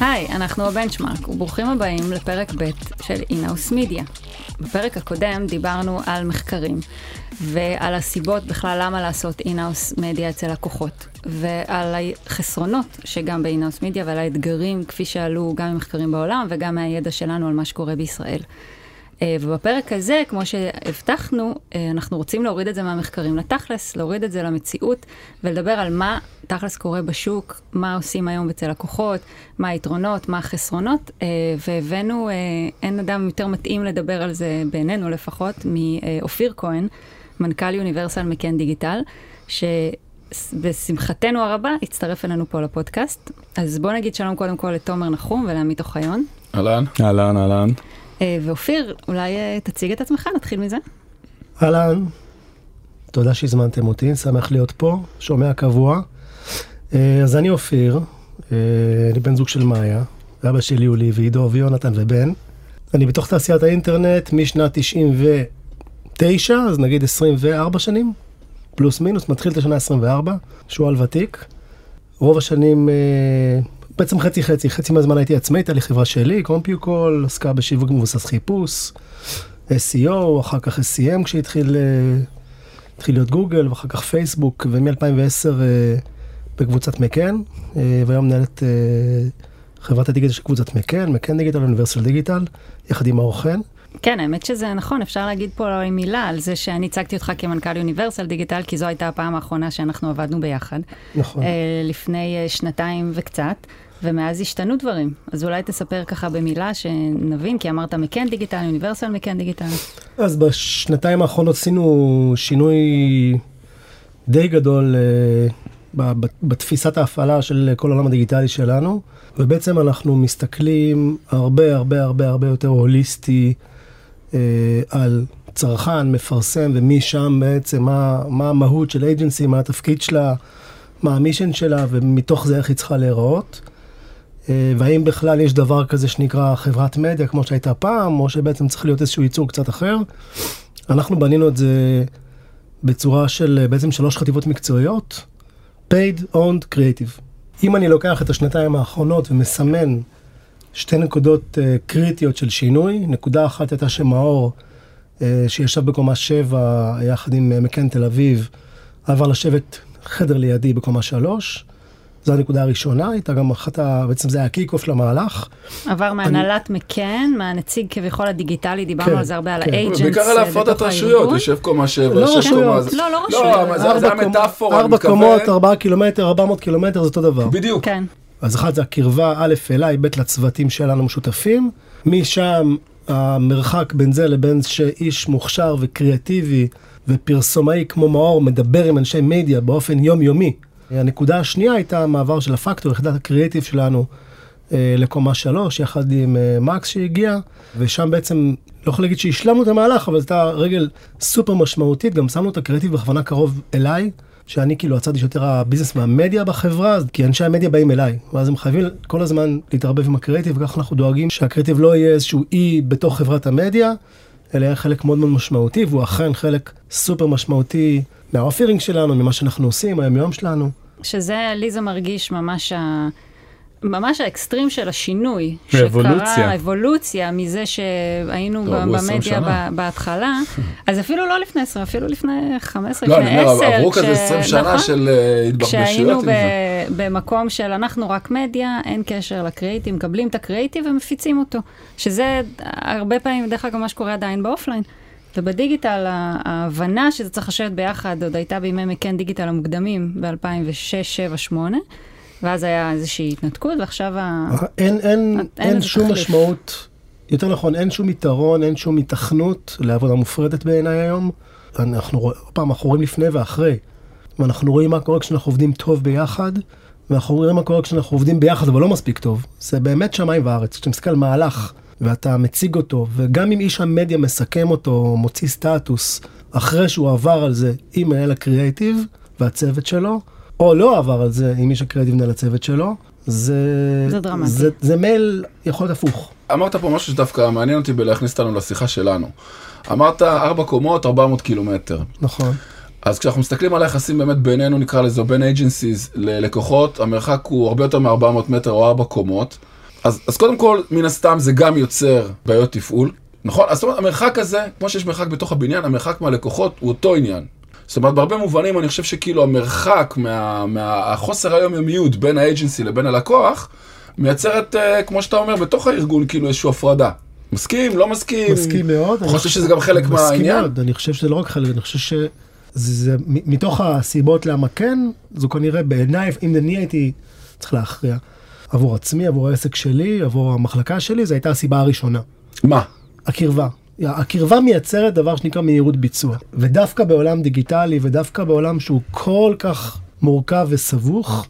היי, אנחנו הבנצ'מארק, וברוכים הבאים לפרק ב' של אינאוס מידיה. בפרק הקודם דיברנו על מחקרים, ועל הסיבות בכלל למה לעשות אינאוס מדיה אצל לקוחות, ועל החסרונות שגם באינאוס מדיה, ועל האתגרים כפי שעלו גם ממחקרים בעולם וגם מהידע שלנו על מה שקורה בישראל. אה, ובפרק הזה, כמו שהבטחנו, אה, אנחנו רוצים להוריד את זה מהמחקרים לתכלס, להוריד את זה למציאות ולדבר על מה תכלס קורה בשוק, מה עושים היום אצל לקוחות, מה היתרונות, מה החסרונות, אה, והבאנו, אין אדם יותר מתאים לדבר על זה, בעינינו לפחות, מאופיר כהן, מנכ"ל יוניברסל מקן דיגיטל, שבשמחתנו הרבה הצטרף אלינו פה לפודקאסט. אז בוא נגיד שלום קודם כל לתומר נחום ולעמית אוחיון. אהלן. אהלן, אהלן. אה, ואופיר, אולי אה, תציג את עצמך, נתחיל מזה. אהלן, תודה שהזמנתם אותי, שמח להיות פה, שומע קבוע. אה, אז אני אופיר, אני בן זוג של מאיה, ואבא שלי הוא לי ועידו ויונתן ובן. אני בתוך תעשיית האינטרנט משנת 99, אז נגיד 24 שנים, פלוס מינוס, מתחיל את השנה 24, שועל ותיק. רוב השנים בעצם חצי חצי, חצי מהזמן הייתי עצמאי, הייתה לי חברה שלי, קומפיוקול, עסקה בשיווק מבוסס חיפוש, SEO, אחר כך SEM כשהתחיל אה, התחיל להיות גוגל, ואחר כך פייסבוק, ומ-2010 אה, בקבוצת מקן, אה, והיום מנהלת חברת הדיגיטל של קבוצת מקן, מקן דיגיטל, אוניברסיטל דיגיטל, יחד עם מאור חן. כן, האמת שזה נכון, אפשר להגיד פה מילה על זה שאני הצגתי אותך כמנכ"ל יוניברסל דיגיטל, כי זו הייתה הפעם האחרונה שאנחנו עבדנו ביחד. נכון. לפני שנתיים וקצת. ומאז השתנו דברים. אז אולי תספר ככה במילה שנבין, כי אמרת מקן דיגיטל, אוניברסל מקן דיגיטל. אז בשנתיים האחרונות עשינו שינוי די גדול uh, בתפיסת ההפעלה של כל העולם הדיגיטלי שלנו, ובעצם אנחנו מסתכלים הרבה הרבה הרבה הרבה יותר הוליסטי uh, על צרכן, מפרסם, ומשם בעצם מה, מה המהות של אייג'נסי, מה התפקיד שלה, מה המישן שלה, ומתוך זה איך היא צריכה להיראות. אה, והאם בכלל יש דבר כזה שנקרא חברת מדיה כמו שהייתה פעם, או שבעצם צריך להיות איזשהו ייצור קצת אחר. אנחנו בנינו את זה בצורה של אה, בעצם שלוש חטיבות מקצועיות, paid, owned, creative. אם אני לוקח את השנתיים האחרונות ומסמן שתי נקודות uh, קריטיות של שינוי, נקודה אחת הייתה שמאור, uh, שישב בקומה 7 יחד עם מקן תל אביב, עבר לשבת חדר לידי בקומה 3. זו הנקודה הראשונה, הייתה גם אחת ה... בעצם זה היה קיק אוף למהלך. עבר מהנהלת מקן, מהנציג כביכול הדיגיטלי, דיברנו כן, על זה הרבה, על האג'נטס כן. בעיקר על אה, הפרדת רשויות, יושב קומה שבע, לא רשויות. לא, לא רשויות. לא, זה המטאפורה, אני. ארבע קומות, ארבעה קילומטר, ארבע מאות קילומטר, זה אותו דבר. בדיוק. כן. אז אחד זה הקרבה א' אליי, ב' לצוותים שלנו משותפים. משם המרחק בין זה לבין שאיש מוכשר וקריאטיבי ופרסומאי כמו מאור מדבר עם אנשי מדיה באופן יומיומי. הנקודה השנייה הייתה המעבר של הפקטור, יחידת הקריאיטיב שלנו, אה, לקומה שלוש, יחד עם אה, מקס שהגיע, ושם בעצם, לא יכול להגיד שהשלמנו את המהלך, אבל זו הייתה רגל סופר משמעותית, גם שמנו את הקריאיטיב בכוונה קרוב אליי. שאני כאילו הצד שיותר ה business מהמדיה בחברה, כי אנשי המדיה באים אליי, ואז הם חייבים כל הזמן להתערבב עם הקריאיטיב, וככה אנחנו דואגים שהקריאיטיב לא יהיה איזשהו אי בתוך חברת המדיה, אלא יהיה חלק מאוד מאוד משמעותי, והוא אכן חלק סופר משמעותי מה offering שלנו, ממה שאנחנו עושים, היום יום שלנו. שזה, לי זה מרגיש ממש ה... ממש האקסטרים של השינוי. אבולוציה. שקרה, אבולוציה מזה שהיינו במדיה בהתחלה. אז אפילו לא לפני 20, אפילו לפני 15, לא, לפני 10. לא, אני אומר, עברו כזה 20 שנה נכון? של אה, התבחבשויות זה. כשהיינו במקום של אנחנו רק מדיה, אין קשר לקריאיטיב, מקבלים את הקריאיטיב ומפיצים אותו. שזה הרבה פעמים, דרך אגב, מה שקורה עדיין באופליין. ובדיגיטל ההבנה שזה צריך לשבת ביחד עוד הייתה בימי מקן דיגיטל המוקדמים ב-2006, 2007, 2008. ואז היה איזושהי התנתקות, ועכשיו ה... אין, אין, אין, אין שום תחליף. משמעות, יותר נכון, אין שום יתרון, אין שום התכנות לעבודה מופרדת בעיניי היום. אנחנו, פעם, אנחנו רואים לפני ואחרי. ואנחנו רואים מה קורה כשאנחנו עובדים טוב ביחד, ואנחנו רואים מה קורה כשאנחנו עובדים ביחד, אבל לא מספיק טוב. זה באמת שמיים וארץ. כשאתה מסתכל על מהלך ואתה מציג אותו, וגם אם איש המדיה מסכם אותו, מוציא סטטוס, אחרי שהוא עבר על זה עם מנהל הקריאייטיב והצוות שלו, או לא עבר על זה עם איש הקריאייטיב מנהל הצוות שלו, זה... זה דרמטי. זה, זה מייל יכול להיות הפוך. אמרת פה משהו שדווקא מעניין אותי בלהכניס אותנו לשיחה שלנו. אמרת ארבע קומות, 400 קילומטר. נכון. אז כשאנחנו מסתכלים על היחסים באמת בינינו, נקרא לזה, בין agencies ללקוחות, המרחק הוא הרבה יותר מ-400 מטר או 4 קומות. אז, אז קודם כל, מן הסתם זה גם יוצר בעיות תפעול, נכון? אז זאת אומרת, המרחק הזה, כמו שיש מרחק בתוך הבניין, המרחק מהלקוחות הוא אותו עניין. זאת אומרת, בהרבה מובנים אני חושב שכאילו המרחק מה, מהחוסר היומיומיות בין האג'נסי לבין הלקוח, מייצרת, uh, כמו שאתה אומר, בתוך הארגון כאילו איזושהי הפרדה. מסכים? לא מסכים? מסכים מאוד. חושב שזה גם חלק מסכים מהעניין? מאוד, אני חושב שזה לא רק חלק, אני חושב שזה, זה, מתוך הסיבות למה כן, זו כנראה בעיניי, אם אני הייתי צריך להכריע, עבור עצמי, עבור העסק שלי, עבור המחלקה שלי, זו הייתה הסיבה הראשונה. מה? הקרבה. הקרבה מייצרת דבר שנקרא מהירות ביצוע. ודווקא בעולם דיגיטלי, ודווקא בעולם שהוא כל כך מורכב וסבוך,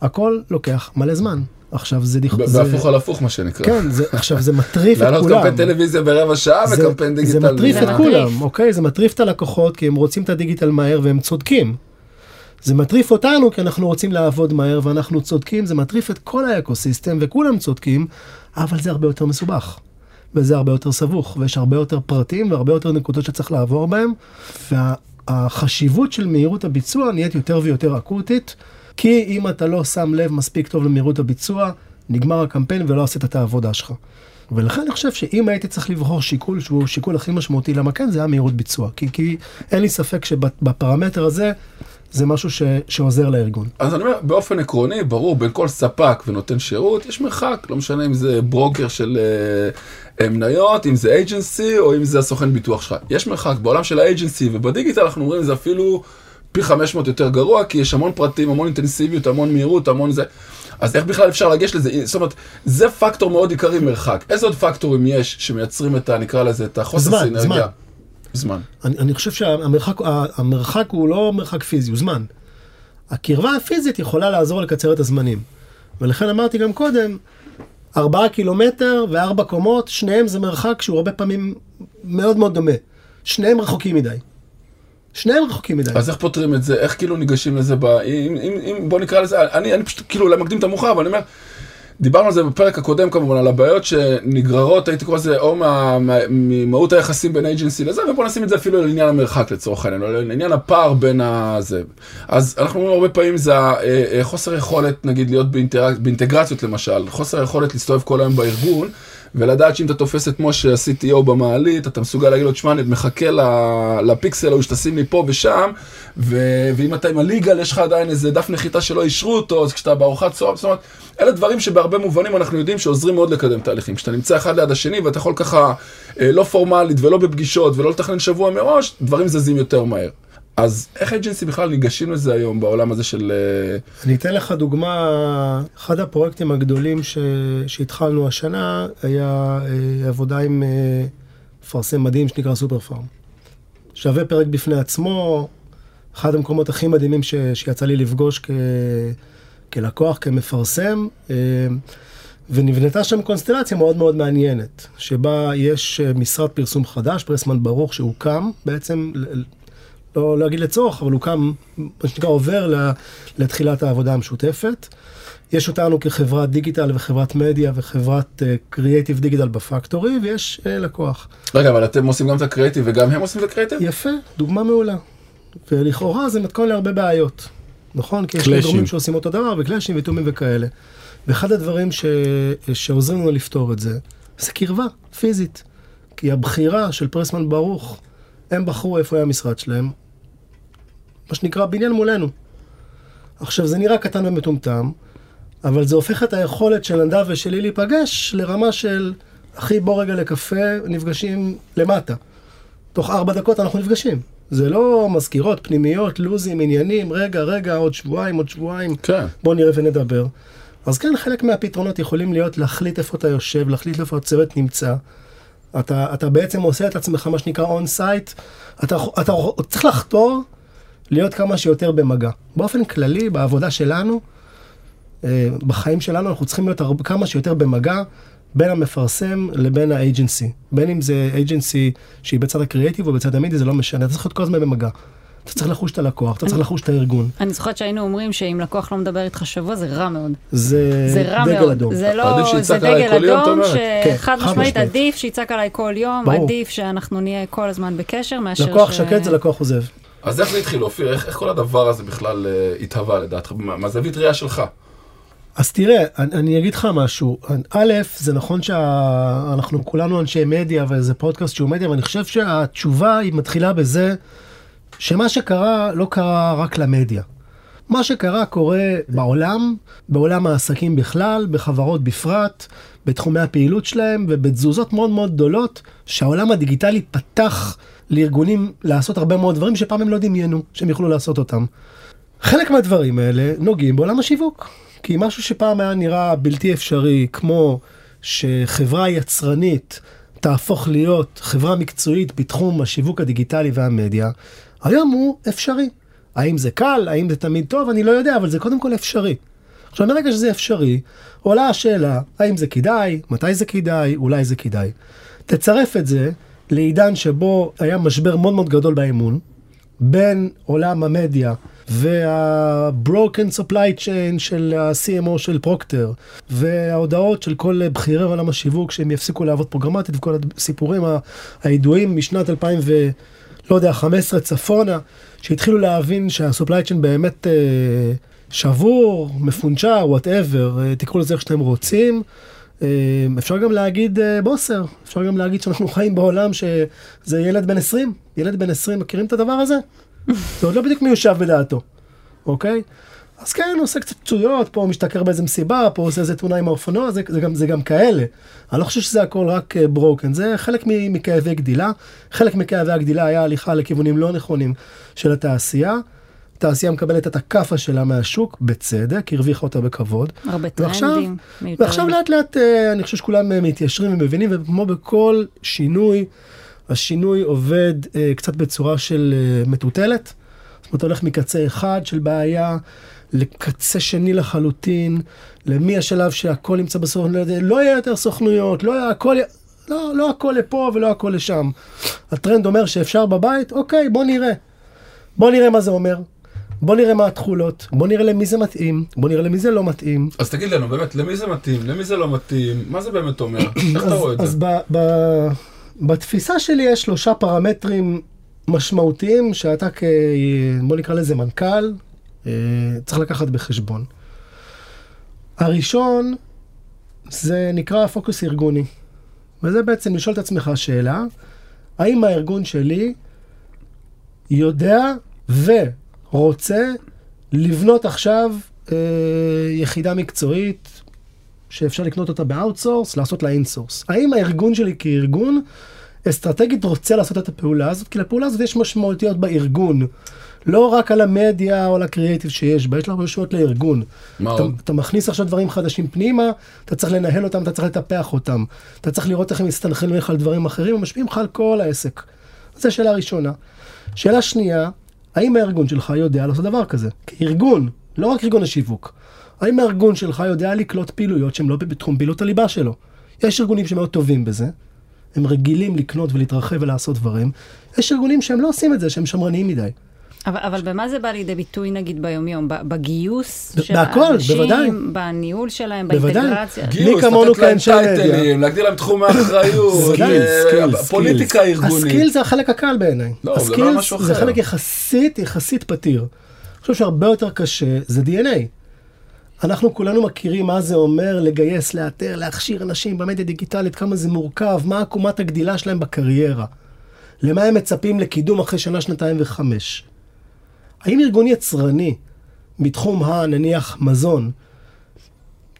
הכל לוקח מלא זמן. עכשיו זה... זה- בהפוך על הפוך מה שנקרא. כן, זה, עכשיו זה מטריף את לעלות כולם. קמפיין טלוויזיה ברבע שעה זה- וקמפיין דיגיטל. זה מטריף את. כולם, אוקיי? זה מטריף את הלקוחות כי הם רוצים את הדיגיטל מהר והם צודקים. זה מטריף אותנו כי אנחנו רוצים לעבוד מהר ואנחנו צודקים, זה מטריף את כל האקוסיסטם וכולם צודקים, אבל זה הרבה יותר מסובך. וזה הרבה יותר סבוך, ויש הרבה יותר פרטים והרבה יותר נקודות שצריך לעבור בהם, והחשיבות של מהירות הביצוע נהיית יותר ויותר אקוטית, כי אם אתה לא שם לב מספיק טוב למהירות הביצוע, נגמר הקמפיין ולא עשית את העבודה שלך. ולכן אני חושב שאם הייתי צריך לבחור שיקול שהוא שיקול הכי משמעותי, למה כן, זה היה מהירות ביצוע. כי, כי אין לי ספק שבפרמטר הזה, זה משהו ש, שעוזר לארגון. אז אני אומר, באופן עקרוני, ברור, בין כל ספק ונותן שירות, יש מרחק, לא משנה אם זה ברוקר של אה, אה, מניות, אם זה אייג'נסי, או אם זה הסוכן ביטוח שלך. יש מרחק בעולם של האייג'נסי, ובדיגיטל אנחנו אומרים, זה אפילו פי 500 יותר גרוע, כי יש המון פרטים, המון אינטנסיביות, המון מהירות, המון זה. אז איך בכלל אפשר לגשת לזה? זאת אומרת, זה פקטור מאוד עיקרי מרחק. איזה עוד פקטורים יש שמייצרים את ה... נקרא לזה, את החוסר סינרגיה? זמן. זמן. אני, אני חושב שהמרחק הוא לא מרחק פיזי, הוא זמן. הקרבה הפיזית יכולה לעזור לקצר את הזמנים. ולכן אמרתי גם קודם, ארבעה קילומטר וארבע קומות, שניהם זה מרחק שהוא הרבה פעמים מאוד מאוד דומה. שניהם רחוקים מדי. שניהם רחוקים מדי. אז איך פותרים את זה? איך כאילו ניגשים לזה ב... אם, אם, אם בוא נקרא לזה, אני, אני פשוט כאילו אולי מקדים את המאוחר, אבל אני אומר, דיברנו על זה בפרק הקודם כמובן, על הבעיות שנגררות, הייתי קורא לזה, או מה- מה- ממהות היחסים בין אייג'נסי לזה, ובוא נשים את זה אפילו לעניין המרחק לצורך העניין, או לעניין הפער בין הזה. אז אנחנו אומרים הרבה פעמים זה החוסר יכולת, נגיד, להיות באינטר... באינטגרציות למשל, חוסר יכולת להסתובב כל היום בארגון. ולדעת שאם אתה תופס את משה ה-CTO במעלית, אתה מסוגל להגיד לו, תשמע, אני מחכה לפיקסל ההוא שתשים לי פה ושם, ו- ואם אתה עם הליגל, יש לך עדיין איזה דף נחיתה שלא אישרו אותו, אז כשאתה בארוחת צהריים, זאת אומרת, אלה דברים שבהרבה מובנים אנחנו יודעים שעוזרים מאוד לקדם תהליכים. כשאתה נמצא אחד ליד השני ואתה יכול ככה, אה, לא פורמלית ולא בפגישות ולא לתכנן שבוע מראש, דברים זזים יותר מהר. אז איך אג'נסי בכלל ניגשים לזה היום בעולם הזה של... אה, אני אתן לך דוגמה, אחד הפרויקטים הגדולים ש... שהתחלנו השנה היה אה, עבודה עם אה, מפרסם מדהים שנקרא סופר פארם. שווה פרק בפני עצמו, אחד המקומות הכי מדהימים ש... שיצא לי לפגוש כ... כלקוח, כמפרסם, ונבנתה שם קונסטלציה מאוד מאוד מעניינת, שבה יש משרד פרסום חדש, פרסמן ברוך, שהוקם בעצם ל- לא להגיד לצורך, אבל הוא קם, מה שנקרא, עובר לתחילת העבודה המשותפת. יש אותנו כחברת דיגיטל וחברת מדיה וחברת קריאייטיב דיגיטל בפקטורי, ויש uh, לקוח. רגע, אבל אתם עושים גם את הקריאיטיב וגם הם עושים את הקריאיטיב? יפה, דוגמה מעולה. ולכאורה זה מתכון להרבה בעיות, נכון? כי יש. גורמים שעושים אותו דבר, וקלאשים ותאומים וכאלה. ואחד הדברים ש... שעוזרים לנו לפתור את זה, זה קרבה פיזית. כי הבחירה של פרסמן ברוך, הם בחרו איפה היה המשרד שלהם, מה שנקרא בניין מולנו. עכשיו, זה נראה קטן ומטומטם, אבל זה הופך את היכולת של נדב ושלי להיפגש לרמה של, אחי, בוא רגע לקפה, נפגשים למטה. תוך ארבע דקות אנחנו נפגשים. זה לא מזכירות, פנימיות, לוזים, עניינים, רגע, רגע, עוד שבועיים, עוד שבועיים, כן. בוא נראה ונדבר. אז כן, חלק מהפתרונות יכולים להיות להחליט איפה אתה יושב, להחליט איפה הצוות נמצא. אתה, אתה בעצם עושה את עצמך מה שנקרא on site, אתה, אתה צריך לחתור להיות כמה שיותר במגע. באופן כללי, בעבודה שלנו, אה, בחיים שלנו, אנחנו צריכים להיות הרבה, כמה שיותר במגע בין המפרסם לבין ה agency. בין אם זה agency שהיא בצד הקריאיטיב או בצד המדיה, זה לא משנה, אתה צריך להיות כל הזמן במגע. אתה צריך לחוש את הלקוח, אתה צריך לחוש את הארגון. אני זוכרת שהיינו אומרים שאם לקוח לא מדבר איתך שבוע זה רע מאוד. זה, זה רע דגל מאוד. אדום. זה לא, זה דגל אדום. כן, שחד חד משמעית. עדיף שיצעק עליי כל יום, ברור. עדיף שאנחנו נהיה כל הזמן בקשר מאשר לקוח ש... שקט זה לקוח עוזב. אז איך זה התחיל, אופיר? איך, איך כל הדבר הזה בכלל אה, התהווה לדעתך? מה- מהזווית ראייה שלך? אז תראה, אני, אני אגיד לך משהו. א', זה נכון שאנחנו כולנו אנשי מדיה וזה פודקאסט שהוא מדיה, ואני חושב שהתשובה היא מתחילה בזה שמה שקרה לא קרה רק למדיה. מה שקרה קורה בעולם, בעולם העסקים בכלל, בחברות בפרט, בתחומי הפעילות שלהם ובתזוזות מאוד מאוד גדולות, שהעולם הדיגיטלי פתח לארגונים לעשות הרבה מאוד דברים שפעם הם לא דמיינו שהם יוכלו לעשות אותם. חלק מהדברים האלה נוגעים בעולם השיווק. כי משהו שפעם היה נראה בלתי אפשרי, כמו שחברה יצרנית תהפוך להיות חברה מקצועית בתחום השיווק הדיגיטלי והמדיה, היום הוא אפשרי. האם זה קל? האם זה תמיד טוב? אני לא יודע, אבל זה קודם כל אפשרי. עכשיו, מרגע שזה אפשרי, עולה השאלה, האם זה כדאי? מתי זה כדאי? אולי זה כדאי. תצרף את זה לעידן שבו היה משבר מאוד מאוד גדול באמון בין עולם המדיה וה-broken supply chain של ה-CMO של פרוקטר, וההודעות של כל בכירי עולם השיווק שהם יפסיקו לעבוד programmatic וכל הסיפורים הידועים משנת 2000 ו... לא יודע, 15 צפונה, שהתחילו להבין שה-supply chain באמת אה, שבור, מפונצ'ר, whatever, אה, תקראו לזה איך שאתם רוצים. אה, אפשר גם להגיד אה, בוסר, אפשר גם להגיד שאנחנו חיים בעולם שזה ילד בן 20, ילד בן 20, מכירים את הדבר הזה? זה עוד לא בדיוק מיושב בדעתו, אוקיי? אז כן, הוא עושה קצת פצויות, פה הוא משתכר באיזה מסיבה, פה הוא עושה איזה תאונה עם האופנוע, זה, זה, גם, זה גם כאלה. אני לא חושב שזה הכל רק ברוקן, זה חלק מכאבי גדילה. חלק מכאבי הגדילה היה הליכה לכיוונים לא נכונים של התעשייה. התעשייה מקבלת את הכאפה שלה מהשוק, בצדק, הרוויחה אותה בכבוד. הרבה טרנדים. ועכשיו לאט לאט אני חושב שכולם מתיישרים ומבינים, וכמו בכל שינוי, השינוי עובד אה, קצת בצורה של אה, מטוטלת. זאת אומרת, הולך מקצה אחד של בעיה לקצה שני לחלוטין, למי השלב שהכל נמצא בסוכנות, לא יהיה יותר סוכנויות, לא יהיה הכל, לא, לא הכל לפה ולא הכל לשם. הטרנד אומר שאפשר בבית, אוקיי, בוא נראה. בוא נראה מה זה אומר. בוא נראה מה התכולות, בוא נראה למי זה מתאים, בוא נראה למי זה לא מתאים. אז תגיד לנו, באמת, למי זה מתאים, למי זה לא מתאים, מה זה באמת אומר? איך אתה רואה את זה? אז בתפיסה שלי יש שלושה פרמטרים משמעותיים שאתה כ... בוא נקרא לזה מנכ"ל, צריך לקחת בחשבון. הראשון זה נקרא פוקוס ארגוני. וזה בעצם לשאול את עצמך שאלה, האם הארגון שלי יודע ורוצה לבנות עכשיו אה, יחידה מקצועית שאפשר לקנות אותה ב outsource, לעשות לה insource. האם הארגון שלי כארגון אסטרטגית רוצה לעשות את הפעולה הזאת? כי לפעולה הזאת יש משמעותיות בארגון. לא רק על המדיה או על הקריאיטיב שיש בה, יש לה רשויות לארגון. מה אתה, עוד? אתה מכניס עכשיו דברים חדשים פנימה, אתה צריך לנהל אותם, אתה צריך לטפח אותם. אתה צריך לראות איך הם מסתנכרנים לך על דברים אחרים ומשפיעים לך על כל העסק. זו שאלה ראשונה. שאלה שנייה, האם הארגון שלך יודע לעשות דבר כזה? כארגון, לא רק ארגון השיווק. האם הארגון שלך יודע לקלוט פעילויות שהן לא בתחום פעילות הליבה שלו? יש ארגונים שמאוד טובים בזה, הם רגילים לקנות ולהתרחב ולעשות דברים. יש ארגונים שהם לא עושים את זה, שהם שמרניים מדי. אבל, אבל במה זה בא לידי ביטוי נגיד ביומיום? בגיוס של האנשים, בוודאי. בניהול שלהם, בוודאי. באינטגרציה? גיוס, לתת להם טייטלים, להגדיל להם תחום האחריות, פוליטיקה ארגונית. הסקיל זה החלק הקל בעיניי. לא, זה לא משהו אחר. זה חלק יחסית, יחסית פתיר. אני חושב שהרבה יותר קשה זה DNA. אנחנו כולנו מכירים מה זה אומר לגייס, לאתר, להכשיר אנשים במדיה דיגיטלית, כמה זה מורכב, מה עקומת הגדילה שלהם בקריירה. למה הם מצפים לקידום אחרי שנה, שנתיים וחמש. האם ארגון יצרני מתחום הנניח מזון,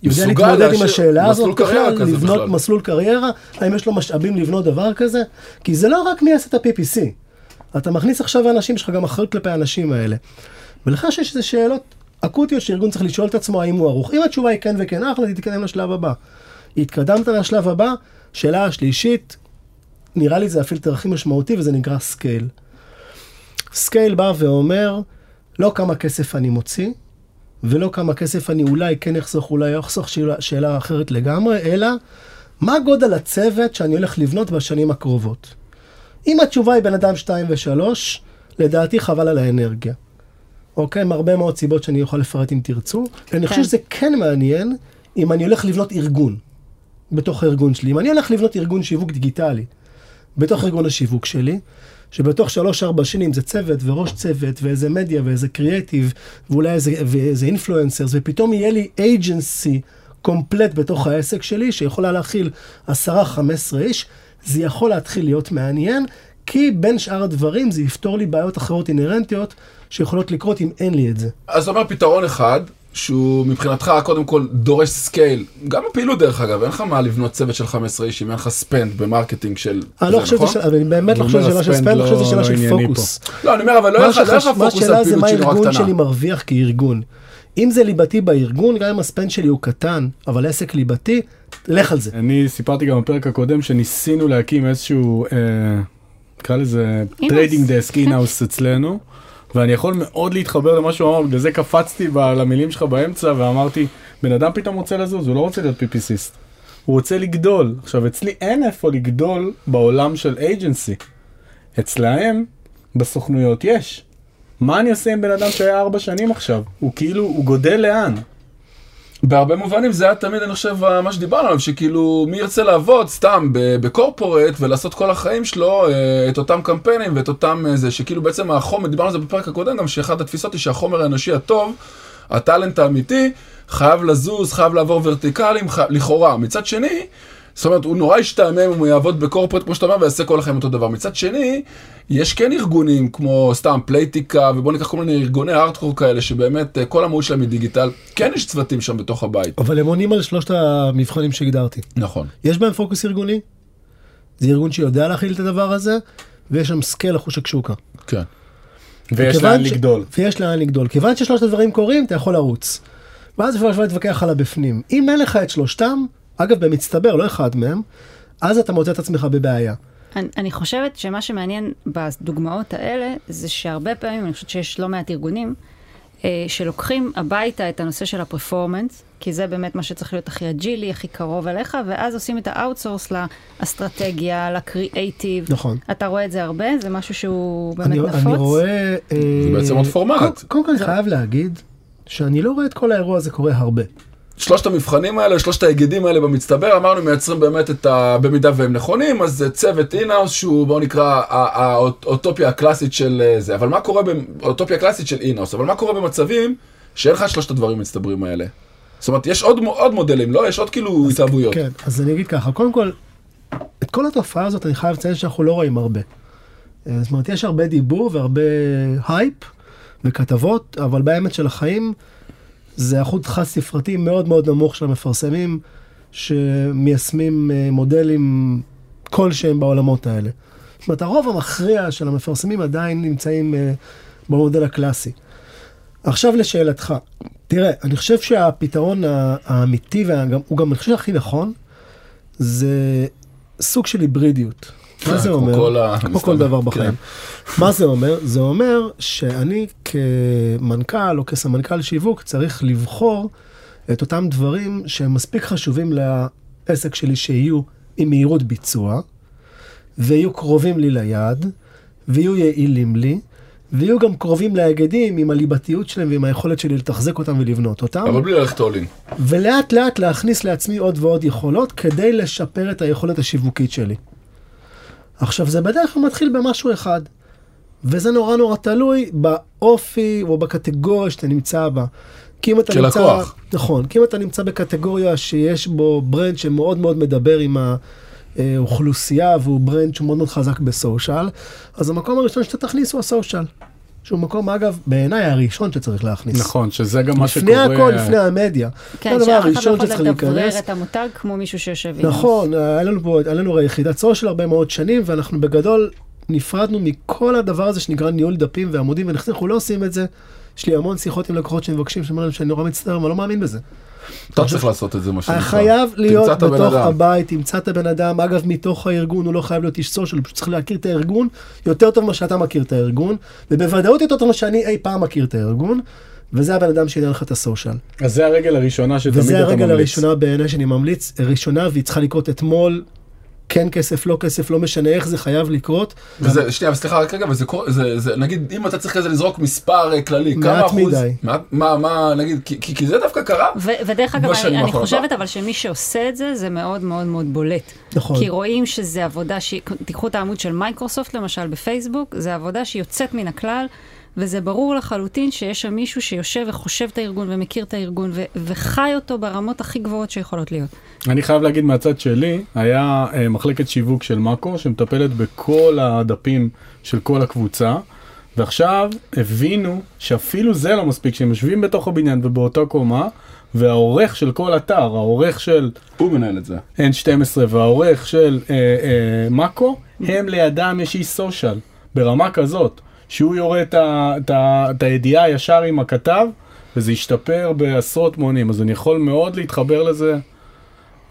יודע להתמודד עם השאלה הזאת בכלל, לבנות בכלל. מסלול קריירה, האם יש לו משאבים לבנות דבר כזה? כי זה לא רק מי יעשה את ה-PPC. אתה מכניס עכשיו אנשים, יש לך גם אחריות כלפי האנשים האלה. ולכן יש איזה שאלות אקוטיות שארגון צריך לשאול את עצמו האם הוא ערוך. אם התשובה היא כן וכן, אחלה, תתקדם לשלב הבא. התקדמת לשלב הבא, שאלה השלישית, נראה לי זה הפילטר הכי משמעותי וזה נקרא scale. scale בא ואומר, לא כמה כסף אני מוציא, ולא כמה כסף אני אולי כן אחסוך, אולי אחסוך שאלה, שאלה אחרת לגמרי, אלא מה גודל הצוות שאני הולך לבנות בשנים הקרובות. אם התשובה היא בן אדם 2 ו-3, לדעתי חבל על האנרגיה. אוקיי? מהרבה מאוד סיבות שאני אוכל לפרט אם תרצו. כן. אני חושב שזה כן מעניין אם אני הולך לבנות ארגון בתוך הארגון שלי. אם אני הולך לבנות ארגון שיווק דיגיטלי בתוך ארגון השיווק שלי, שבתוך שלוש-ארבע שנים זה צוות וראש צוות ואיזה מדיה ואיזה קריאטיב ואולי איזה, ואיזה אינפלואנסרס, ופתאום יהיה לי אייג'נסי קומפלט בתוך העסק שלי, שיכולה להכיל עשרה, חמש עשרה איש, זה יכול להתחיל להיות מעניין, כי בין שאר הדברים זה יפתור לי בעיות אחרות אינהרנטיות שיכולות לקרות אם אין לי את זה. אז אתה אומר פתרון אחד, שהוא מבחינתך קודם כל דורש scale, גם הפעילות דרך אגב, אין לך מה לבנות צוות של 15 איש אם אין לך spend ב marketing של... אני לא חושב נכון? שזה, אני באמת לא חושב שזה שאלה של spend, אני חושב שזה לא- שאלה של פוקוס. לא, אני אומר, אבל לא מה יהיה לך לא יהיה לך שחש- מה פוקוס על השאלה זה פעילות מה נורא הארגון קטנה. שלי מרוויח כארגון. אם זה ליבתי בארגון, גם אם ה spend שלי הוא קטן, אבל עסק ליבתי, לך על זה. אני סיפרתי גם בפרק הקודם שניסינו להקים איזשהו, אה, נקרא לזה. trading desk in-house אצלנו, ואני יכול מאוד להתחבר למה שהוא אמר, בגלל זה קפצתי למילים שלך באמצע ואמרתי, בן אדם פתאום רוצה לזוז, הוא לא רוצה להיות PPCיסט. הוא רוצה לגדול. עכשיו, אצלי אין איפה לגדול בעולם של agency. אצלהם, בסוכנויות יש. מה אני עושה עם בן אדם שהיה ארבע שנים עכשיו? הוא כאילו, הוא גודל לאן? בהרבה מובנים זה היה תמיד, אני חושב, מה שדיברנו עליו, שכאילו מי ירצה לעבוד סתם בקורפורט ולעשות כל החיים שלו אה, את אותם קמפיינים ואת אותם אה, זה, שכאילו בעצם החומר, דיברנו על זה בפרק הקודם, גם שאחת התפיסות היא שהחומר האנושי הטוב, הטאלנט האמיתי, חייב לזוז, חייב לעבור ורטיקלים, חי... לכאורה. מצד שני, זאת אומרת, הוא נורא ישתעמם אם הוא יעבוד בקורפורט, כמו שאתה אומר, ויעשה כל החיים אותו דבר. מצד שני, יש כן ארגונים כמו סתם פלייטיקה, ובוא ניקח כל מיני ארגוני הארדקור כאלה, שבאמת אה, כל המהות שלהם היא digital. כן יש צוותים שם בתוך הבית. אבל הם עונים על שלושת המבחנים שהגדרתי. נכון. יש בהם פוקוס ארגוני, זה ארגון שיודע להכיל את הדבר הזה, ויש שם scale לחוש הקשוקה. כן. ויש לאן ש- לגדול. ויש לאן לגדול. כיוון ששלושת הדברים קורים, אתה יכול לרוץ. ואז אפשר להתווכח על הבפנים. אם אין לך את שלושתם, אגב במצטבר, לא אחד מהם, אז אתה מוצא את עצמך בבעיה. אני, אני חושבת שמה שמעניין בדוגמאות האלה, זה שהרבה פעמים, אני חושבת שיש לא מעט ארגונים, אה, שלוקחים הביתה את הנושא של ה performance, כי זה באמת מה שצריך להיות הכי agileי, הכי קרוב אליך, ואז עושים את ה outsource לאסטרטגיה, לקריאייטיב. נכון. אתה רואה את זה הרבה? זה משהו שהוא באמת אני, נפוץ? אני רואה... אה, זה בעצם עוד פורמט. קודם- קודם כל אני חייב להגיד שאני לא רואה את כל האירוע הזה קורה הרבה. שלושת המבחנים האלה, שלושת ההיגדים האלה במצטבר, אמרנו מייצרים באמת את ה... במידה והם נכונים, אז זה צוות in-house שהוא בוא נקרא האוטופיה הקלאסית של אה, זה. אבל מה קורה, האוטופיה הקלאסית של in-house, אבל מה קורה במצבים שאין לך שלושת הדברים המצטברים האלה? זאת אומרת, יש עוד, עוד מודלים, לא? יש עוד כאילו התאהבויות. כן, אז אני אגיד ככה, קודם כל, את כל התופעה הזאת אני חייב לציין שאנחנו לא רואים הרבה. אה, זאת אומרת, יש הרבה דיבור והרבה הייפ וכתבות, אבל באמת של החיים זה אחוז חד ספרתי מאוד מאוד נמוך של המפרסמים שמיישמים אה, מודלים כלשהם בעולמות האלה. זאת אומרת, הרוב המכריע של המפרסמים עדיין נמצאים אה, במודל הקלאסי. עכשיו לשאלתך, תראה, אני חושב שהפתרון האמיתי, והוא גם, אני חושב הכי נכון, זה סוג של היברידיות. מה זה כמו אומר? כל כמו כל דבר בחיים. מה זה אומר? זה אומר שאני כמנכ"ל או כסמנכ"ל שיווק צריך לבחור את אותם דברים שהם מספיק חשובים לעסק שלי שיהיו עם מהירות ביצוע, ויהיו קרובים לי ליעד, ויהיו יעילים לי, ויהיו גם קרובים להיגדים עם הליבתיות שלהם ועם היכולת שלי לתחזק אותם ולבנות אותם. אבל בלי ללכת אולין. ולאט לאט להכניס לעצמי עוד ועוד יכולות כדי לשפר את היכולת השיווקית שלי. עכשיו זה בדרך כלל מתחיל במשהו אחד, וזה נורא נורא תלוי באופי או בקטגוריה שאתה נמצא בה. כי אם אתה של נמצא, לקוח. נכון, כי אם אתה נמצא בקטגוריה שיש בו brand שמאוד מאוד מדבר עם האוכלוסייה והוא brand שהוא מאוד מאוד חזק ב social, אז המקום הראשון שאתה תכניס הוא ה social. שהוא מקום, אגב, בעיניי הראשון שצריך להכניס. נכון, שזה גם מה לפני שקורה... הכל, לפני המדיה. כן, שאף אחד לא יכול לדברר. את המותג כמו מישהו שיושב עם... נכון, היה לנו פה, היה לנו יחידת סושיאל הרבה מאוד שנים, ואנחנו בגדול נפרדנו מכל הדבר הזה שנקרא ניהול דפים ועמודים, ואנחנו לא עושים את זה. יש לי המון שיחות עם לקוחות שמבקשים, שאומרים להם שאני נורא מצטער, אבל לא מאמין בזה. אתה צריך לעשות את זה, מה שנקרא. חייב להיות בתוך. הבית, תמצא את הבן אדם, אגב, מתוך הארגון, הוא לא חייב להיות איש סושיאל, הוא פשוט צריך להכיר את הארגון יותר טוב ממה שאתה מכיר את הארגון, ובוודאות יותר טוב ממה שאני אי פעם מכיר את הארגון, וזה הבן אדם שייתן לך את הסושיאל. אז זה הרגל הראשונה שתמיד אתה וזה ממליץ. הרגל הראשונה בעיניי שאני ממליץ, ראשונה והיא צריכה לקרות אתמול, כן כסף, לא כסף, לא משנה איך זה חייב לקרות. וזה, שנייה, סליחה, רק רגע, וזה קורה, זה, זה, נגיד, אם אתה צריך כזה לזרוק מספר אה, כללי, כמה אחוז, מדי. מעט, מה, מה, נגיד, כי, כי, כי זה דווקא קרה, ו- ודרך אגב, אני, אני חושבת? אבל שמי שעושה את זה, זה מאוד מאוד מאוד בולט. נכון. כי רואים שזה עבודה שהיא, תיקחו את העמוד של מייקרוסופט למשל בפייסבוק, זה עבודה שהיא יוצאת מן הכלל, וזה ברור לחלוטין שיש שם מישהו שיושב וחושב את הארגון ומכיר את הארגון ו- וחי אותו ברמות הכי גבוהות שיכולות להיות. אני חייב להגיד מהצד שלי, היה אה, מחלקת שיווק של מאקו שמטפלת בכל הדפים של כל הקבוצה, ועכשיו הבינו שאפילו זה לא מספיק, שהם יושבים בתוך הבניין ובאותה קומה, והעורך של כל אתר, העורך של הוא מנהל את זה. N12 והעורך של אה, אה, מאקו, הם לידם יש איש סושיאל, ברמה כזאת, שהוא יורה את, הידיעה ישר עם הכתב, וזה ישתפר בעשרות מונים, אז אני יכול מאוד להתחבר לזה,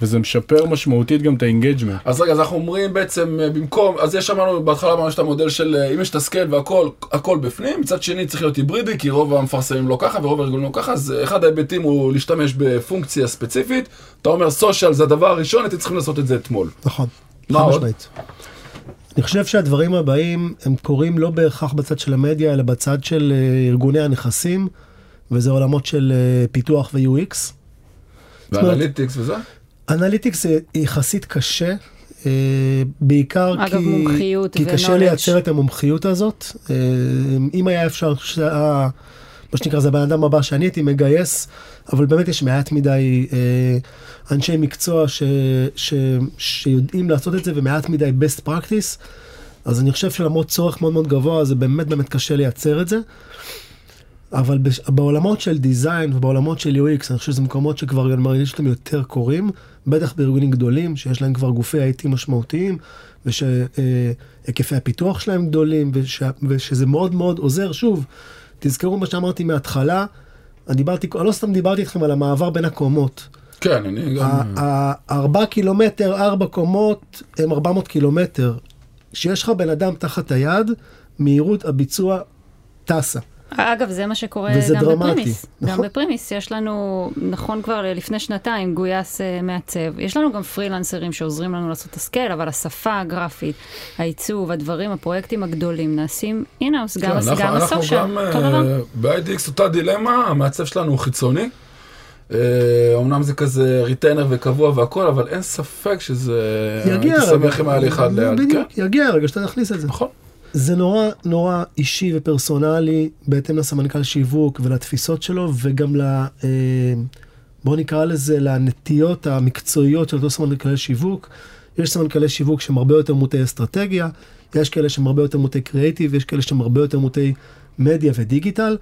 וזה משפר משמעותית גם את ה engagement. אז רגע, אז אנחנו אומרים בעצם, אה, במקום, אז יש אמרנו, בהתחלה אמרנו את המודל של, אה, אם יש את ה scale והכל, הכל בפנים, מצד שני צריך להיות היברידי, כי רוב המפרסמים לא ככה ורוב הארגונים לא ככה, אז אה, אחד ההיבטים הוא להשתמש בפונקציה ספציפית, אתה אומר social זה הדבר הראשון, הייתם צריכים לעשות את זה אתמול. נכון. מה חד עוד? משמעית. אני חושב שהדברים הבאים הם קורים לא בהכרח בצד של המדיה, אלא בצד של אה, ארגוני הנכסים, וזה עולמות של אה, פיתוח ו-UX. אומרת- ו analytics וזה? analytics זה יחסית קשה, אה, בעיקר אגב, כי, מומחיות כי קשה. לייצר את המומחיות הזאת. אה, אם היה אפשר, שה- מה שנקרא, זה הבן אדם הבא שאני הייתי מגייס, אבל באמת יש מעט מדי אה, אנשי מקצוע ש, ש, שיודעים לעשות את זה, ומעט מדי best practice. אז אני חושב שלמרות צורך מאוד מאוד גבוה, זה באמת באמת קשה לייצר את זה. אבל בש... בעולמות של דיזיין ובעולמות של UX, אני חושב שזה מקומות שכבר אני מרגיש שאתם יותר קורים, בטח בארגונים גדולים, שיש להם כבר גופי IT משמעותיים, ושהיקפי הפיתוח שלהם גדולים, וש... ושזה מאוד מאוד עוזר. שוב, תזכרו מה שאמרתי מההתחלה, אני דיברתי, אני לא סתם דיברתי איתכם על המעבר בין הקומות. כן, אני גם... הארבע קילומטר, ארבע קומות, הם 400 קילומטר. כשיש לך בן אדם תחת היד, מהירות הביצוע טסה. אגב, זה מה שקורה גם דרמטי, בפרימיס. גם נכון. בפרימיס יש לנו, נכון כבר לפני שנתיים, גויס uh, מעצב. יש לנו גם פרילנסרים שעוזרים לנו לעשות את ה scale, אבל השפה הגרפית, העיצוב, הדברים, הפרויקטים הגדולים נעשים in-house, גם, כן, אנחנו- גם אנחנו ה social, גם אותו דבר. אה, ב-IDX אותה דילמה, המעצב שלנו הוא חיצוני. אה, אמנם זה כזה retainer וקבוע והכל, אבל אין ספק שזה... יגיע הייתי הרגע. שמח אם היה לי אחד ליד, כן. בדיוק, יגיע הרגע שאתה תכניס את זה. נכון. זה נורא נורא אישי ופרסונלי בהתאם לסמנכ"ל שיווק ולתפיסות שלו וגם ל... אה, בוא נקרא לזה לנטיות המקצועיות של אותו סמנכ"ל שיווק. יש סמנכ"לי שיווק שהם הרבה יותר מוטי אסטרטגיה, יש כאלה שהם הרבה יותר מוטי קריאיטיב, יש כאלה שהם הרבה יותר מוטי מדיה ודיגיטל.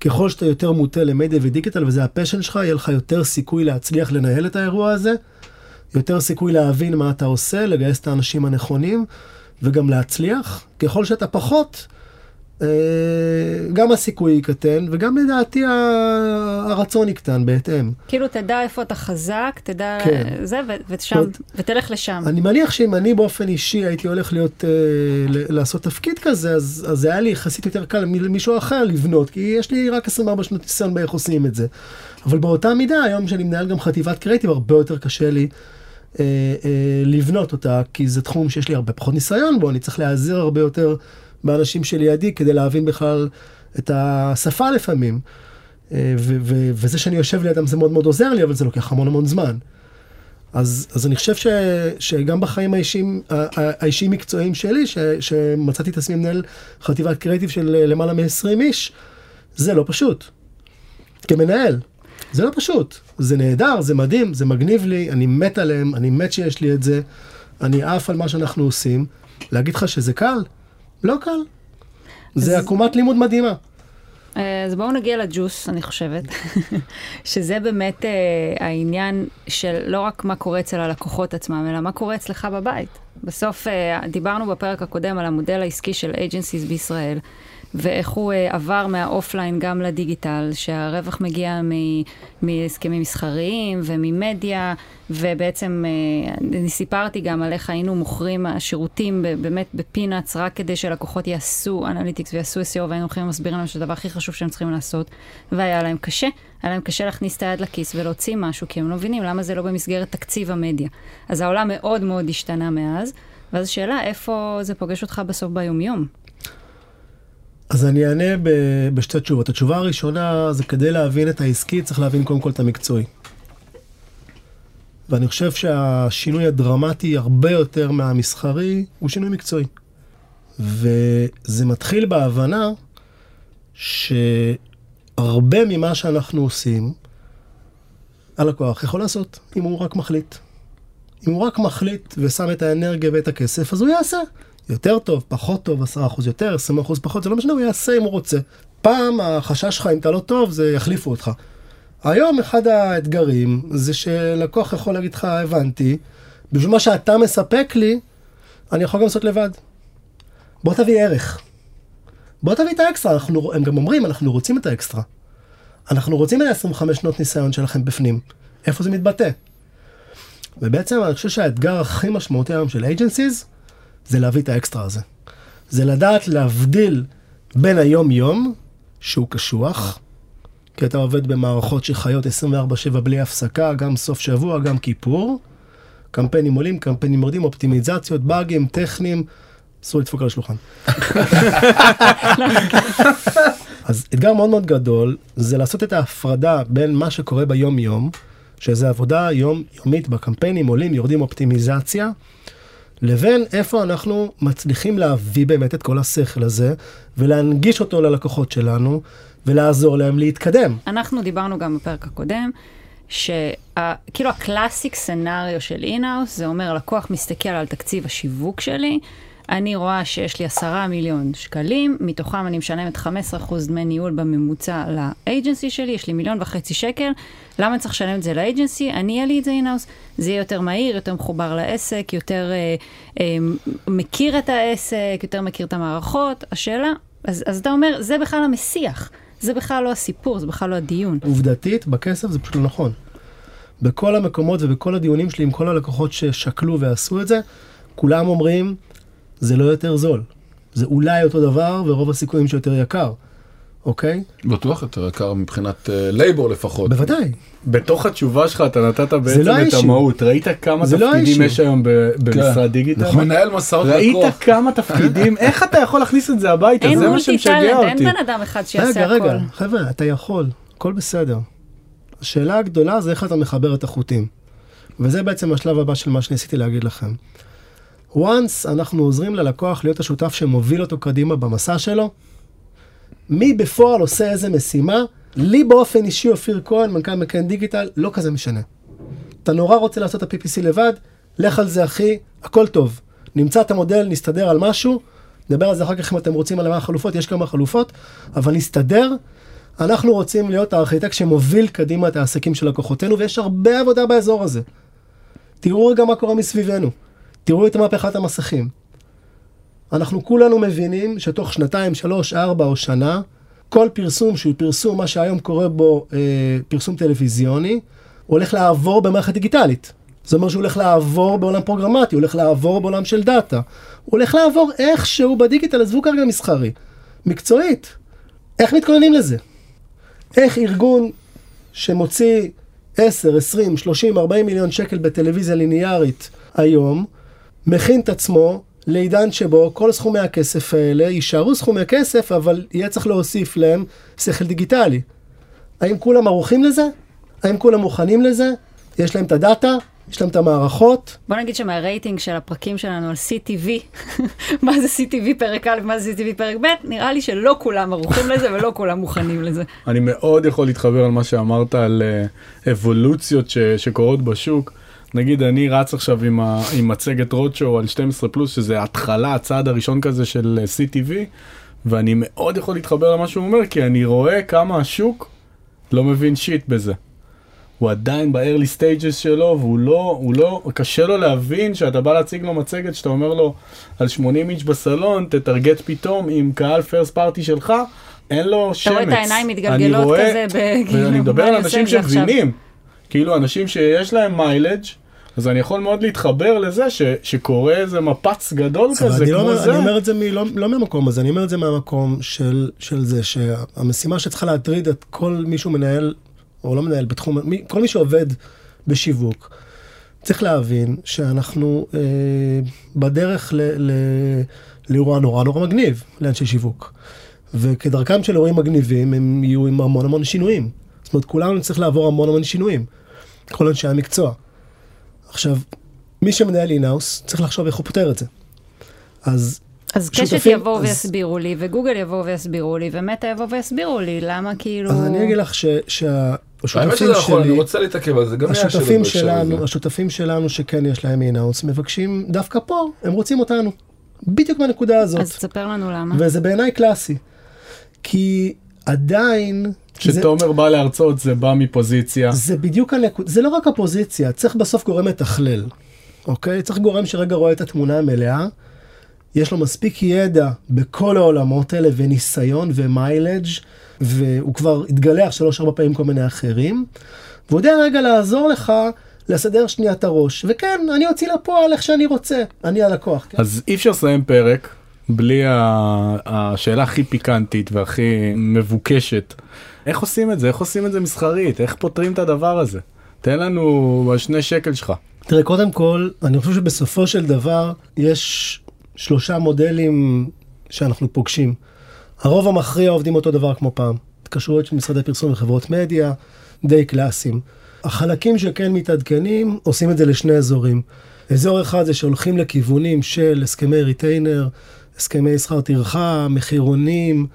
ככל שאתה יותר מוטה למדיה ודיגיטל וזה הפשן שלך, יהיה לך יותר סיכוי להצליח לנהל את האירוע הזה, יותר סיכוי להבין מה אתה עושה, לגייס את האנשים הנכונים וגם להצליח. ככל שאתה פחות, אה, גם הסיכוי יקטן וגם לדעתי הרצון יקטן בהתאם. כאילו, תדע איפה אתה חזק, תדע כן. זה, ו- ושם, עוד- ותלך לשם. אני מניח שאם אני באופן אישי הייתי הולך להיות, אה, לעשות תפקיד כזה, אז, אז זה היה לי יחסית יותר קל ממישהו אחר לבנות, כי יש לי רק 24 שנות ניסיון באיך עושים את זה. אבל באותה מידה, היום שאני מנהל גם חטיבת קריאיטיב, הרבה יותר קשה לי אה, אה, לבנות אותה, כי זה תחום שיש לי הרבה פחות ניסיון בו, אני צריך להיעזר הרבה יותר באנשים שלידי כדי להבין בכלל את השפה לפעמים. אה, ו- ו- וזה שאני יושב לידם זה מאוד מאוד עוזר לי, אבל זה לוקח המון המון זמן. אז, אז אני חושב ש, שגם בחיים האישיים, האישיים מקצועיים שלי, ש, שמצאתי את עצמי מנהל חטיבת קריאיטיב של אה, למעלה מ-20 איש, זה לא פשוט. כמנהל, זה לא פשוט. זה נהדר, זה מדהים, זה מגניב לי, אני מת עליהם, אני מת שיש לי את זה, אני עף על מה שאנחנו עושים. להגיד לך שזה קל? לא קל. זה אז- עקומת לימוד מדהימה. אה, אז בואו נגיע לג'וס, אני חושבת, שזה באמת אה, העניין של לא רק מה קורה אצל הלקוחות עצמם, אלא מה קורה אצלך בבית. בסוף אה, דיברנו בפרק הקודם על המודל העסקי של agencies בישראל, ואיך הוא uh, עבר מהאופליין גם לדיגיטל, שהרווח מגיע מהסכמים מסחריים וממדיה, ובעצם uh, אני סיפרתי גם על איך היינו מוכרים השירותים באמת בפינאץ', רק כדי שלקוחות יעשו אנליטיקס ויעשו SEO, והיינו הולכים ומסבירים להם שהדבר הכי חשוב שהם צריכים לעשות, והיה להם קשה. היה להם קשה להכניס את היד לכיס ולהוציא משהו, כי הם לא מבינים למה זה לא במסגרת תקציב המדיה. אז העולם מאוד מאוד השתנה מאז, ואז השאלה, איפה זה פוגש אותך בסוף ביומיום? אז אני אענה ב- בשתי תשובות. התשובה הראשונה זה כדי להבין את העסקי, צריך להבין קודם כל את המקצועי. ואני חושב שהשינוי הדרמטי הרבה יותר מהמסחרי הוא שינוי מקצועי. וזה מתחיל בהבנה שהרבה ממה שאנחנו עושים, הלקוח יכול לעשות, אם הוא רק מחליט. אם הוא רק מחליט ושם את האנרגיה ואת הכסף, אז הוא יעשה. יותר טוב, פחות טוב, 10% יותר, 20% פחות, זה לא משנה, הוא יעשה אם הוא רוצה. פעם החשש שלך, אם אתה לא טוב, זה יחליפו אותך. היום אחד האתגרים זה שלקוח יכול להגיד לך, הבנתי, בשביל מה שאתה מספק לי, אני יכול גם לעשות לבד. בוא תביא ערך. בוא תביא את האקסטרה, אנחנו, הם גם אומרים, אנחנו רוצים את האקסטרה. אנחנו רוצים את ה-25 שנות ניסיון שלכם בפנים. איפה זה מתבטא? ובעצם אני חושב שהאתגר הכי משמעותי היום של agencies זה להביא את האקסטרה הזה. זה לדעת להבדיל בין היום-יום, שהוא קשוח, כי אתה עובד במערכות שחיות 24/7 בלי הפסקה, גם סוף שבוע, גם כיפור. קמפיינים עולים, קמפיינים יורדים, אופטימיזציות, באגים, טכניים, אסור לדפוק על השולחן. אז אתגר מאוד מאוד גדול זה לעשות את ההפרדה בין מה שקורה ביום יום, שזה עבודה יום יומית בקמפיינים עולים יורדים אופטימיזציה, לבין איפה אנחנו מצליחים להביא באמת את כל השכל הזה ולהנגיש אותו ללקוחות ולעזור להם להתקדם. אנחנו דיברנו גם בפרק הקודם, שכאילו ה classic scenario של in-house, זה אומר לקוח מסתכל על תקציב השיווק שלי, אני רואה שיש לי עשרה מיליון שקלים, מתוכם אני משלמת 15% דמי ניהול בממוצע ל agency שלי, יש לי מיליון וחצי שקל, למה אני צריך לשלם את זה ל agency? אני אביא לי את זה in-house, זה יהיה יותר מהיר, יותר מחובר לעסק, יותר אה, אה, מכיר את העסק, יותר מכיר את המערכות. השאלה, אז, אז אתה אומר, זה בכלל המסיח, זה בכלל לא הסיפור, זה בכלל לא הדיון. עובדתית, בכסף זה פשוט לא נכון. בכל המקומות ובכל הדיונים שלי עם כל הלקוחות ששקלו ועשו את זה, כולם אומרים, זה לא יותר זול. זה אולי אותו דבר, ורוב הסיכויים שיותר יקר, אוקיי? בטוח יותר יקר מבחינת לייבור לפחות. בוודאי. בתוך התשובה שלך אתה נתת בעצם לא את האישיו. המהות, ראית כמה זה לא תפקידים האישיו. יש היום ב- במשרד דיגיטל? נכון. מנהל מסעות ראית לקוח. כמה תפקידים, איך אתה יכול להכניס את זה הביתה? אין זה מה שמשגע טאלנט, אין אותי. בן אדם אחד שיעשה רגע, הכל. רגע, חבר'ה, אתה יכול, הכל בסדר. השאלה הגדולה זה איך אתה מחבר את החוטים. וזה בעצם השלב הבא של מה שניסיתי להגיד לכם. Once אנחנו עוזרים ללקוח להיות השותף שמוביל אותו קדימה במסע שלו, מי בפועל עושה איזה משימה, לי באופן אישי אופיר כהן, מנכ"ל מקן דיגיטל, לא כזה משנה. אתה נורא רוצה לעשות את ה-PPC לבד, לך על זה אחי, הכל טוב. נמצא את המודל, נסתדר על משהו, נדבר על זה אחר כך אם אתם רוצים על מה החלופות, יש כמה חלופות, אבל נסתדר. אנחנו רוצים להיות הארכיטקט שמוביל קדימה את העסקים של לקוחותינו, ויש הרבה עבודה באזור הזה. תראו רגע מה קורה מסביבנו. תראו את מהפכת המסכים. אנחנו כולנו מבינים שתוך שנתיים, שלוש, ארבע או שנה, כל פרסום שהוא פרסום, מה שהיום קורה בו אה, פרסום טלוויזיוני, הוא הולך לעבור במערכת דיגיטלית. זה אומר שהוא הולך לעבור בעולם פרוגרמטי, הוא הולך לעבור בעולם של דאטה. הוא הולך לעבור איכשהו בדיגיטל, עזבו כרגע מסחרי. מקצועית. איך מתכוננים לזה? איך ארגון שמוציא 10, 20, 30, 40 מיליון שקל בטלוויזיה ליניארית היום, מכין את עצמו לעידן שבו כל סכומי הכסף האלה יישארו סכומי כסף, אבל יהיה צריך להוסיף להם שכל דיגיטלי. האם כולם ערוכים לזה? האם כולם מוכנים לזה? יש להם את הדאטה? יש להם את המערכות? בוא נגיד שמהרייטינג של הפרקים שלנו על CTV, מה זה CTV פרק א', מה זה CTV פרק ב', נראה לי שלא כולם ערוכים לזה ולא כולם מוכנים לזה. אני מאוד יכול להתחבר על מה שאמרת על אה, אבולוציות ש, שקורות בשוק. נגיד אני רץ עכשיו עם, ה, עם מצגת רודשו על 12 פלוס שזה התחלה הצעד הראשון כזה של אה, CTV ואני מאוד יכול להתחבר למה שהוא אומר כי אני רואה כמה השוק לא מבין שיט בזה. הוא עדיין ב-early stages שלו, והוא לא, הוא לא, קשה לו להבין שאתה בא להציג לו מצגת, שאתה אומר לו על 80 איץ' בסלון, תטרגט פתאום עם קהל פרסט פארטי שלך, אין לו שמץ. אתה רואה את העיניים מתגלגלות רואה- כזה, ב- ואני מדבר מה על אנשים? שמבינים, כאילו אנשים שיש להם מיילג', אז אני יכול מאוד להתחבר לזה ש, שקורה איזה מפץ גדול כזה לא כמו אומר, זה. אני אומר את זה מ, לא, לא מהמקום הזה, אני אומר את זה מהמקום של, של זה שהמשימה שצריכה להטריד את כל מי שהוא מנהל, או לא מנהל, בתחום, מי, כל מי שעובד בשיווק, צריך להבין שאנחנו אה, בדרך ל, ל, לאירוע נורא נורא מגניב לאנשי שיווק. וכדרכם של אירועים מגניבים, הם יהיו עם המון המון שינויים. זאת אומרת, כולנו נצטרך לעבור המון המון שינויים. כל אנשי המקצוע. עכשיו, מי שמנהל אינאוס צריך לחשוב איך הוא פותר את זה. אז אז קשת יבואו אז- ויסבירו לי, וגוגל יבואו ויסבירו לי, ומטא יבואו ויסבירו לי, למה כאילו... אז אני אגיד לך ש- נכון, אני שלי, רוצה להתעכב על זה, גם לי היה שאלות השותפים שלנו, הזה. השותפים שלנו שכן יש להם אינאוס, מבקשים דווקא פה, הם רוצים אותנו. בדיוק בנקודה הזאת. אז תספר לנו למה. וזה בעיניי קלאסי. כי עדיין, זה, כשתומר בא להרצות זה בא מפוזיציה. זה בדיוק הנקודה, זה לא רק הפוזיציה, צריך בסוף גורם מתכלל, אוקיי? צריך גורם שרגע רואה את התמונה המלאה, יש לו מספיק ידע בכל העולמות האלה וניסיון ומיילג' והוא כבר התגלח שלוש-ארבע פעמים כל מיני אחרים, והוא יודע רגע לעזור לך לסדר שנייה את הראש, וכן, אני אוציא לפועל איך שאני רוצה, אני הלקוח. כן? אז אי אפשר לסיים פרק בלי ה- השאלה הכי פיקנטית והכי מבוקשת. איך עושים את זה? איך עושים את זה מסחרית? איך פותרים את הדבר הזה? תן לנו בשני שקל שלך. תראה, קודם כל, אני חושב שבסופו של דבר יש שלושה מודלים שאנחנו פוגשים. הרוב המכריע עובדים אותו דבר כמו פעם. התקשרויות של משרדי פרסום וחברות מדיה, די קלאסיים. החלקים שכן מתעדכנים, עושים את זה לשני אזורים. אזור אחד זה שהולכים לכיוונים של הסכמי retainer, הסכמי שכר טרחה, מחירונים,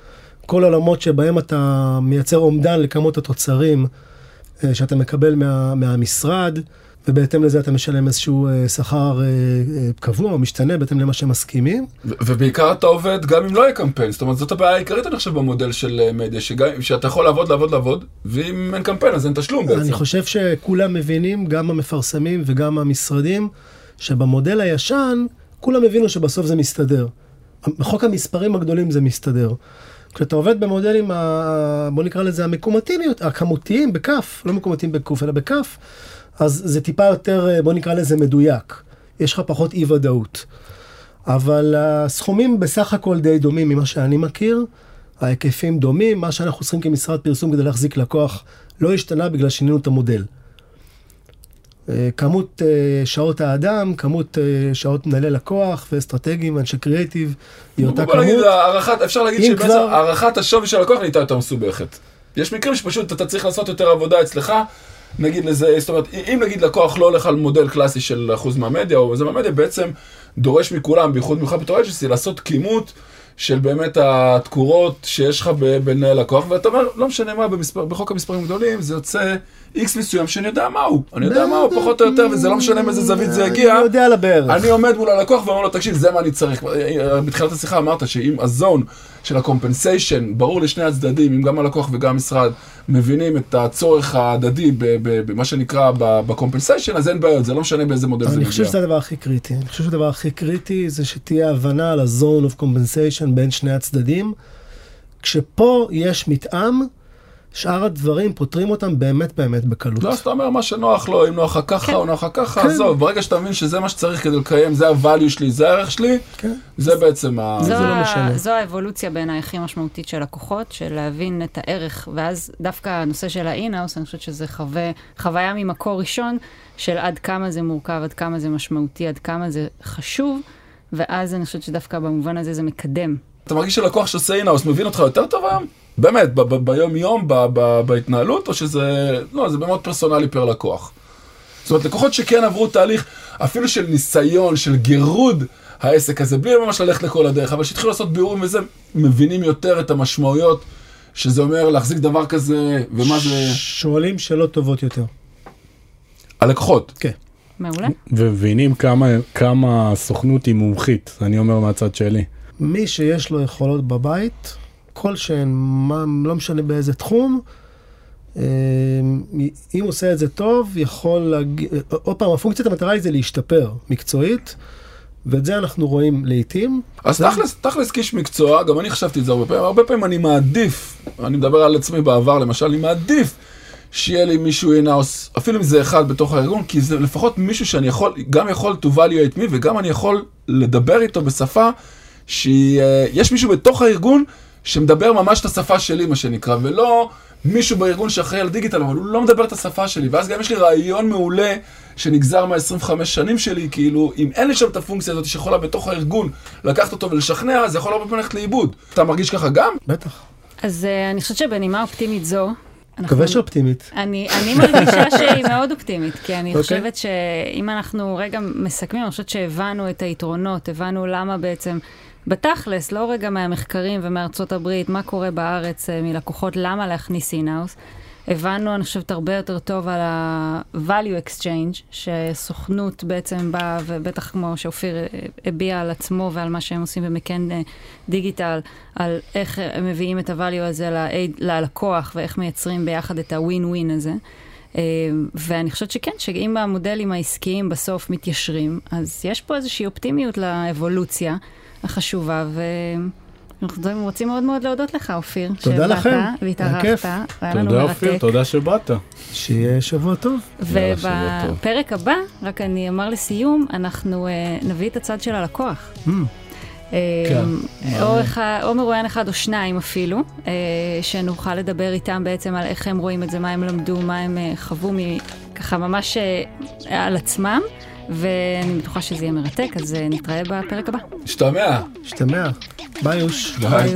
כל עולמות שבהם אתה מייצר אומדן לכמות התוצרים אה, שאתה מקבל מה, מהמשרד, ובהתאם לזה אתה משלם איזשהו אה, שכר אה, קבוע או משתנה בהתאם למה שהם מסכימים. ו- ובעיקר אתה עובד גם אם לא יהיה קמפיין, זאת אומרת זאת הבעיה העיקרית אני חושב במודל של מדיה, שגם, שאתה יכול לעבוד, לעבוד, לעבוד, ואם אין קמפיין אז אין תשלום בעצם. אני חושב שכולם מבינים, גם המפרסמים וגם המשרדים, שבמודל הישן, כולם הבינו שבסוף זה מסתדר. בחוק המספרים הגדולים זה מסתדר. כשאתה עובד במודלים, ה... בוא נקרא לזה המקומתיים, הכמותיים, בכף, לא מקומתיים בקוף, אלא בכף, אז זה טיפה יותר, בוא נקרא לזה מדויק. יש לך פחות אי ודאות. אבל הסכומים בסך הכל די דומים ממה שאני מכיר, ההיקפים דומים, מה שאנחנו צריכים כמשרד פרסום כדי להחזיק לקוח לא השתנה בגלל שינינו את המודל. כמות אה, שעות האדם, כמות אה, שעות מנהלי לקוח ואסטרטגיים ואנשי קריאיטיב, היא אותה בוא נגיד, כמות. הערכת, אפשר להגיד שבעצם כבר- הערכת השווי של הלקוח נהייתה יותר מסובכת. יש מקרים שפשוט אתה צריך לעשות יותר עבודה אצלך, נגיד לזה, זאת אומרת, אם נגיד לקוח לא הולך על מודל קלאסי של אחוז מהמדיה או זה מהמדיה, בעצם דורש מכולם, בייחוד ממך בתור אג'נסי, לעשות כימות של באמת התקורות שיש לך בין לקוח, ואתה אומר, לא משנה מה, במספר, בחוק המספרים הגדולים, זה יוצא איקס מסוים שאני יודע מה הוא, אני יודע מה הוא פחות או יותר, וזה לא משנה מאיזה זווית זה יגיע. אני יודע על הבערך. אני עומד מול הלקוח ואומר לו, תקשיב, זה מה אני צריך. בתחילת השיחה אמרת שאם ה zone של ה compensation ברור לשני הצדדים, אם גם הלקוח וגם המשרד מבינים את הצורך ההדדי במה שנקרא ב compensation, אז אין בעיות, זה לא משנה באיזה מודל זה אני חושב מגיע. שזה הדבר הכי קריטי. אני חושב שהדבר הכי קריטי זה שתהיה הבנה על ה-zone of compensation בין שני הצדדים. כשפה יש מתאם, שאר הדברים פותרים אותם באמת באמת בקלות. לא, אז אתה אומר מה שנוח לו, אם נוח לך ככה או נוח לך ככה, כן. עזוב, ברגע שאתה מבין שזה מה שצריך כדי לקיים, זה ה-value שלי, זה הערך שלי, כן. זה בעצם ה... זו, זה לא משנה. זו האבולוציה בעיניי הכי משמעותית של לקוחות, של להבין את הערך, ואז דווקא הנושא של האינהאוס, אני חושבת שזה חווה, חוויה ממקור ראשון, של עד כמה זה מורכב, עד כמה זה משמעותי, עד כמה זה חשוב, ואז אני חושבת שדווקא במובן הזה זה מקדם. אתה מרגיש שלקוח שעושה אינהאוס מבין אותך יותר טוב היום? באמת, ב- ב- ביום יום, ב- ב- בהתנהלות, או שזה... לא, זה מאוד פרסונלי פר לקוח. זאת אומרת, לקוחות שכן עברו תהליך, אפילו של ניסיון, של גירוד העסק הזה, בלי ממש ללכת לכל הדרך, אבל שהתחילו לעשות בירורים וזה, מבינים יותר את המשמעויות, שזה אומר להחזיק דבר כזה, ומה זה... שואלים שאלות טובות יותר. הלקוחות. כן. מעולה. ומבינים כמה, כמה הסוכנות היא מומחית, אני אומר מהצד שלי. מי שיש לו יכולות בבית, כלשהן, מה- לא משנה באיזה תחום, אה, אם הוא עושה את זה טוב, יכול להגיע, עוד פעם, הפונקציית המטרה היא זה להשתפר מקצועית, ואת זה אנחנו רואים לעיתים. אז תכלס, תכלס כאיש מקצוע, גם אני חשבתי את זה הרבה פעמים, הרבה פעמים אני מעדיף, אני מדבר על עצמי בעבר למשל, אני מעדיף שיהיה לי מישהו אינאוס, אפילו אם זה אחד בתוך הארגון, כי זה לפחות מישהו שאני יכול, גם יכול to value את מי, וגם אני יכול לדבר איתו בשפה שיש מישהו בתוך הארגון שמדבר ממש את השפה שלי, מה שנקרא, ולא מישהו בארגון שאחראי על דיגיטל, אבל הוא לא מדבר את השפה שלי, ואז גם יש לי רעיון מעולה שנגזר מה-25 שנים שלי, כאילו, אם אין לי שם את הפונקציה הזאת שיכולה בתוך הארגון לקחת אותו ולשכנע, זה יכול הרבה פעמים ללכת לאיבוד. אתה מרגיש ככה גם? בטח. אז uh, אני חושבת שבנימה אופטימית זו, מקווה שאופטימית. אני, אני מרגישה שהיא מאוד אופטימית, כי אני okay. חושבת שאם אנחנו רגע מסכמים, אני חושבת שהבנו את היתרונות, הבנו למה בעצם, בתכלס, לא רגע מהמחקרים ומארצות הברית, מה קורה בארץ אה, מלקוחות, למה להכניס אינאוס. הבנו, אני חושבת, הרבה יותר טוב על ה-value exchange, שסוכנות בעצם באה, ובטח כמו שאופיר הביע על עצמו ועל מה שהם עושים במקן דיגיטל, על איך הם מביאים את ה-value הזה ללקוח ואיך מייצרים ביחד את ה-win-win הזה. אה, ואני חושבת שכן, שאם המודלים העסקיים בסוף מתיישרים, אז יש פה איזושהי אופטימיות לאבולוציה החשובה, ו... אנחנו רוצים מאוד מאוד להודות לך, אופיר. תודה לכם, והתארחת, היה לנו מרתק. תודה, אופיר, תודה שבאת. שיהיה שבוע טוב. ובפרק הבא, רק אני אומר לסיום, אנחנו uh, נביא את הצד של הלקוח. Mm. אה, כן. או, אחד, או מרואיין אחד או שניים אפילו, שנוכל לדבר איתם בעצם על איך הם רואים את זה, מה הם למדו, מה הם חוו, ככה ממש על עצמם. ואני בטוחה שזה יהיה מרתק, אז נתראה בפרק הבא. השתמע. השתמע. ביי יוש. ביי.